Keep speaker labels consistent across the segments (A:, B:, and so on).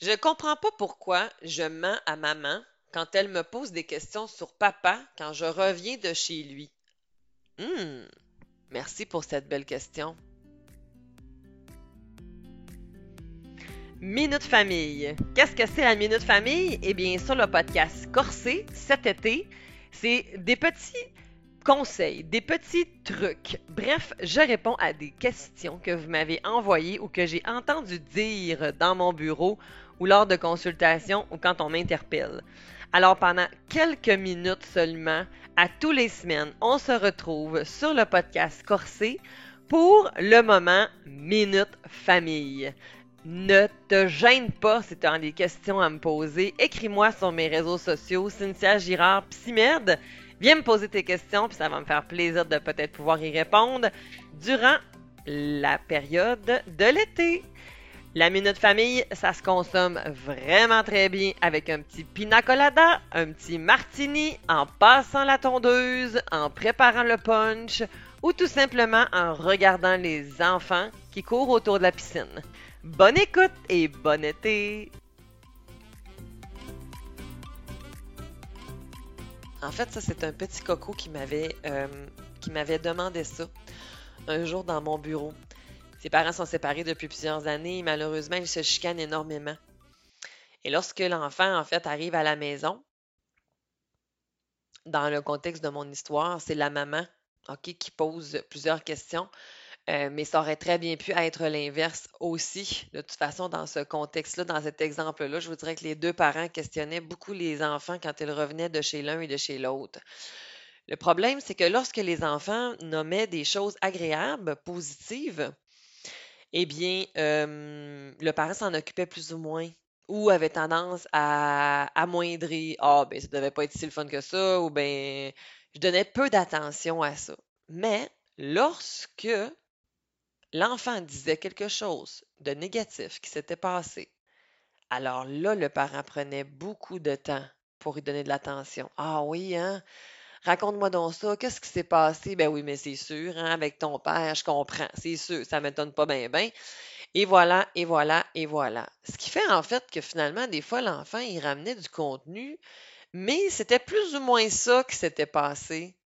A: Je comprends pas pourquoi je mens à maman quand elle me pose des questions sur papa quand je reviens de chez lui. Hum, merci pour cette belle question. Minute Famille. Qu'est-ce que c'est la Minute Famille? Eh bien, sur le podcast Corsé, cet été, c'est des petits conseils, des petits trucs. Bref, je réponds à des questions que vous m'avez envoyées ou que j'ai entendu dire dans mon bureau ou lors de consultations ou quand on m'interpelle. Alors pendant quelques minutes seulement, à tous les semaines, on se retrouve sur le podcast Corsé pour le moment Minute Famille. Ne te gêne pas si tu as des questions à me poser. Écris-moi sur mes réseaux sociaux, Cynthia Girard Psymed. Viens me poser tes questions, puis ça va me faire plaisir de peut-être pouvoir y répondre durant la période de l'été. La minute famille, ça se consomme vraiment très bien avec un petit pina colada, un petit martini, en passant la tondeuse, en préparant le punch ou tout simplement en regardant les enfants qui courent autour de la piscine. Bonne écoute et bon été! En fait, ça, c'est un petit coco qui m'avait euh, qui m'avait demandé ça un jour dans mon bureau. Ses parents sont séparés depuis plusieurs années. Malheureusement, ils se chicanent énormément. Et lorsque l'enfant, en fait, arrive à la maison, dans le contexte de mon histoire, c'est la maman qui pose plusieurs questions. Euh, mais ça aurait très bien pu être l'inverse aussi. De toute façon, dans ce contexte-là, dans cet exemple-là, je vous dirais que les deux parents questionnaient beaucoup les enfants quand ils revenaient de chez l'un et de chez l'autre. Le problème, c'est que lorsque les enfants nommaient des choses agréables, positives, eh bien, euh, le parent s'en occupait plus ou moins ou avait tendance à amoindrir. Ah, ben, ça devait pas être si le fun que ça, ou ben, je donnais peu d'attention à ça. Mais lorsque l'enfant disait quelque chose de négatif qui s'était passé, alors là, le parent prenait beaucoup de temps pour y donner de l'attention. Ah oui, hein? Raconte-moi donc ça, qu'est-ce qui s'est passé? Ben oui, mais c'est sûr, hein, avec ton père, je comprends, c'est sûr, ça m'étonne pas bien, bien. Et voilà, et voilà, et voilà. Ce qui fait en fait que finalement, des fois, l'enfant, il ramenait du contenu, mais c'était plus ou moins ça qui s'était passé.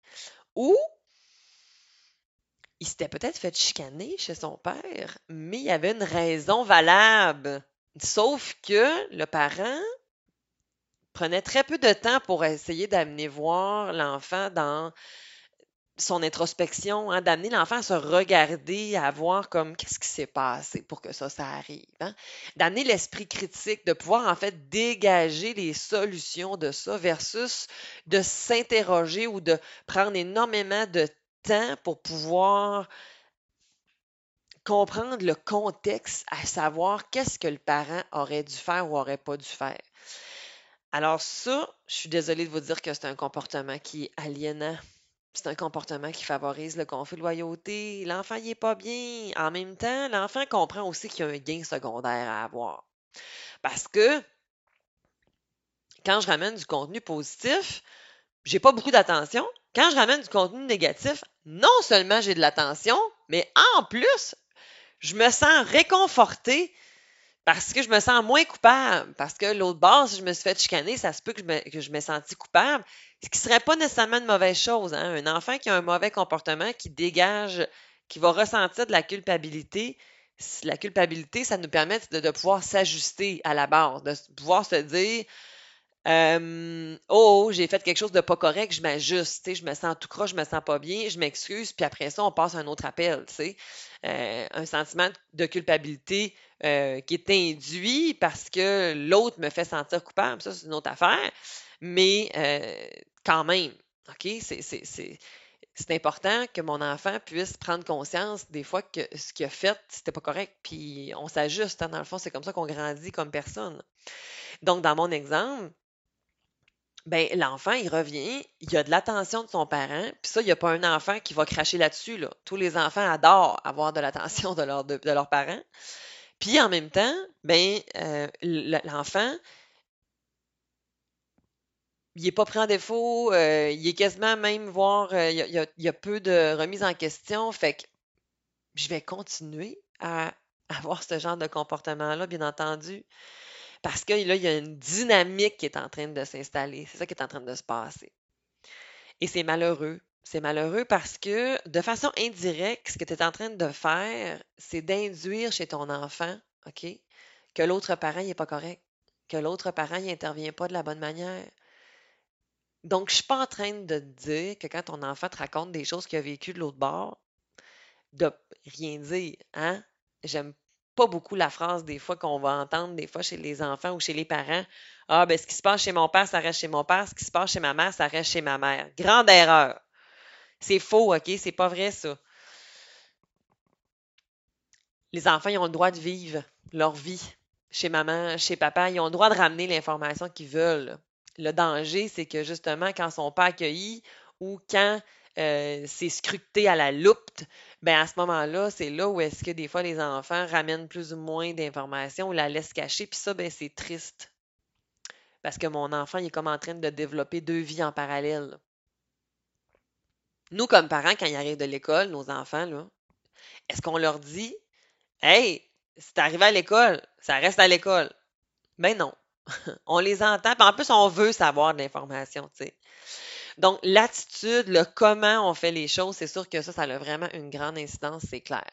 A: Ou il s'était peut-être fait chicaner chez son père, mais il y avait une raison valable. Sauf que le parent prenait très peu de temps pour essayer d'amener voir l'enfant dans son introspection, hein, d'amener l'enfant à se regarder, à voir comme qu'est-ce qui s'est passé pour que ça, ça arrive. Hein? D'amener l'esprit critique, de pouvoir en fait dégager les solutions de ça versus de s'interroger ou de prendre énormément de temps pour pouvoir comprendre le contexte, à savoir qu'est-ce que le parent aurait dû faire ou aurait pas dû faire. Alors ça, je suis désolée de vous dire que c'est un comportement qui est aliénant. C'est un comportement qui favorise le conflit de loyauté. L'enfant, il est pas bien. En même temps, l'enfant comprend aussi qu'il y a un gain secondaire à avoir. Parce que quand je ramène du contenu positif, j'ai pas beaucoup d'attention. Quand je ramène du contenu négatif, non seulement j'ai de l'attention, mais en plus, je me sens réconfortée parce que je me sens moins coupable. Parce que l'autre base, si je me suis fait chicaner, ça se peut que je me, que je coupable. Ce qui serait pas nécessairement une mauvaise chose. Hein? Un enfant qui a un mauvais comportement, qui dégage, qui va ressentir de la culpabilité, la culpabilité, ça nous permet de, de pouvoir s'ajuster à la base, de pouvoir se dire euh, oh, j'ai fait quelque chose de pas correct, je m'ajuste, je me sens tout croche, je me sens pas bien, je m'excuse, puis après ça, on passe à un autre appel. Euh, un sentiment de culpabilité euh, qui est induit parce que l'autre me fait sentir coupable, ça, c'est une autre affaire. Mais quand même, OK, c'est important que mon enfant puisse prendre conscience des fois que ce qu'il a fait, c'était pas correct, puis on s'ajuste. Hein, dans le fond, c'est comme ça qu'on grandit comme personne. Donc, dans mon exemple, ben, l'enfant, il revient, il a de l'attention de son parent, puis ça, il n'y a pas un enfant qui va cracher là-dessus, là. Tous les enfants adorent avoir de l'attention de, de, leurs parents. Puis en même temps, ben, euh, l'enfant, il n'est pas pris en défaut, euh, il est quasiment même voir, euh, il, y a, peu de remise en question, fait que je vais continuer à avoir ce genre de comportement-là, bien entendu. Parce que là, il y a une dynamique qui est en train de s'installer. C'est ça qui est en train de se passer. Et c'est malheureux. C'est malheureux parce que de façon indirecte, ce que tu es en train de faire, c'est d'induire chez ton enfant, OK, que l'autre parent n'est pas correct, que l'autre parent n'intervient pas de la bonne manière. Donc, je ne suis pas en train de dire que quand ton enfant te raconte des choses qu'il a vécues de l'autre bord, de rien dire, hein? J'aime pas beaucoup la phrase des fois qu'on va entendre des fois chez les enfants ou chez les parents. Ah, ben ce qui se passe chez mon père, ça reste chez mon père. Ce qui se passe chez ma mère, ça reste chez ma mère. Grande erreur. C'est faux, OK? C'est pas vrai, ça. Les enfants, ils ont le droit de vivre leur vie chez maman, chez papa. Ils ont le droit de ramener l'information qu'ils veulent. Le danger, c'est que justement, quand ils sont pas accueillis ou quand euh, c'est scruté à la loupe, ben à ce moment-là, c'est là où est-ce que des fois les enfants ramènent plus ou moins d'informations ou la laissent cacher. Puis ça, ben c'est triste. Parce que mon enfant, il est comme en train de développer deux vies en parallèle. Nous, comme parents, quand ils arrivent de l'école, nos enfants, là, est-ce qu'on leur dit Hey, c'est arrivé à l'école, ça reste à l'école? Ben non. on les entend, puis en plus, on veut savoir de l'information, tu sais. Donc, l'attitude, le comment on fait les choses, c'est sûr que ça, ça a vraiment une grande incidence, c'est clair.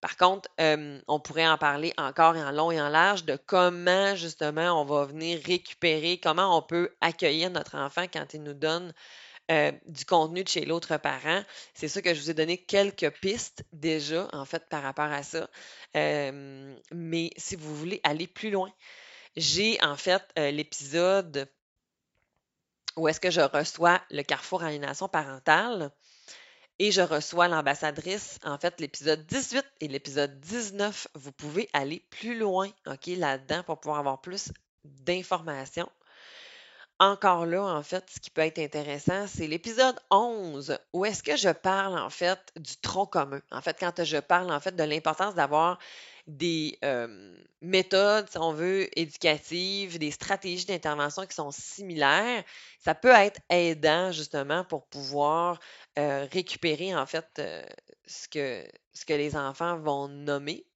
A: Par contre, euh, on pourrait en parler encore en long et en large de comment justement on va venir récupérer, comment on peut accueillir notre enfant quand il nous donne euh, du contenu de chez l'autre parent. C'est sûr que je vous ai donné quelques pistes déjà, en fait, par rapport à ça. Euh, mais si vous voulez aller plus loin, j'ai en fait l'épisode où est-ce que je reçois le Carrefour Aliénation parentale et je reçois l'ambassadrice, en fait, l'épisode 18 et l'épisode 19. Vous pouvez aller plus loin, OK, là-dedans pour pouvoir avoir plus d'informations. Encore là, en fait, ce qui peut être intéressant, c'est l'épisode 11, où est-ce que je parle, en fait, du tronc commun. En fait, quand je parle, en fait, de l'importance d'avoir des méthodes, si on veut, éducatives, des stratégies d'intervention qui sont similaires, ça peut être aidant justement pour pouvoir récupérer en fait ce, que, ce que les enfants vont nommer.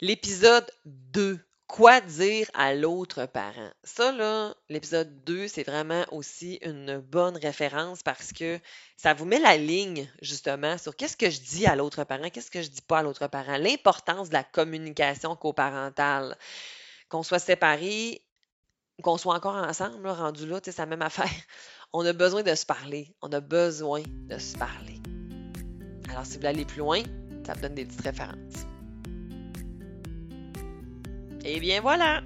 A: L'épisode 2 Quoi dire à l'autre parent? Ça, là, l'épisode 2, c'est vraiment aussi une bonne référence parce que ça vous met la ligne, justement, sur qu'est-ce que je dis à l'autre parent, qu'est-ce que je dis pas à l'autre parent, l'importance de la communication coparentale. Qu'on soit séparés, qu'on soit encore ensemble, rendu là, c'est la même affaire. On a besoin de se parler. On a besoin de se parler. Alors, si vous voulez aller plus loin, ça vous donne des petites références. Et eh bien voilà,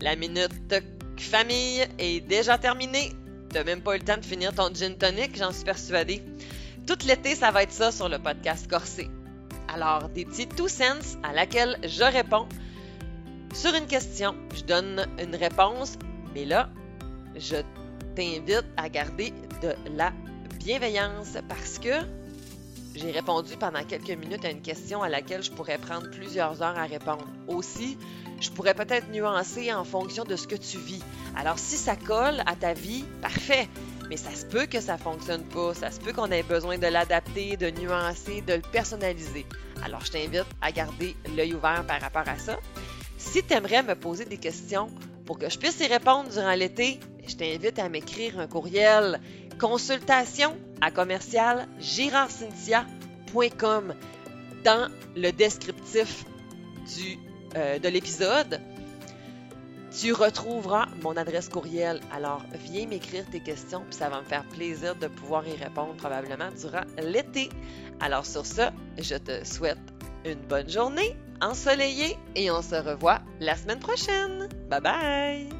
A: la minute famille est déjà terminée. T'as même pas eu le temps de finir ton gin tonic, j'en suis persuadée. Tout l'été, ça va être ça sur le podcast Corsé. Alors, des petits two cents à laquelle je réponds. Sur une question, je donne une réponse, mais là, je t'invite à garder de la bienveillance parce que j'ai répondu pendant quelques minutes à une question à laquelle je pourrais prendre plusieurs heures à répondre. Aussi, je pourrais peut-être nuancer en fonction de ce que tu vis. Alors, si ça colle à ta vie, parfait. Mais ça se peut que ça ne fonctionne pas. Ça se peut qu'on ait besoin de l'adapter, de nuancer, de le personnaliser. Alors, je t'invite à garder l'œil ouvert par rapport à ça. Si tu aimerais me poser des questions pour que je puisse y répondre durant l'été, je t'invite à m'écrire un courriel consultation à commercial dans le descriptif du euh, de l'épisode, tu retrouveras mon adresse courriel. Alors, viens m'écrire tes questions, puis ça va me faire plaisir de pouvoir y répondre probablement durant l'été. Alors, sur ce, je te souhaite une bonne journée ensoleillée et on se revoit la semaine prochaine. Bye bye!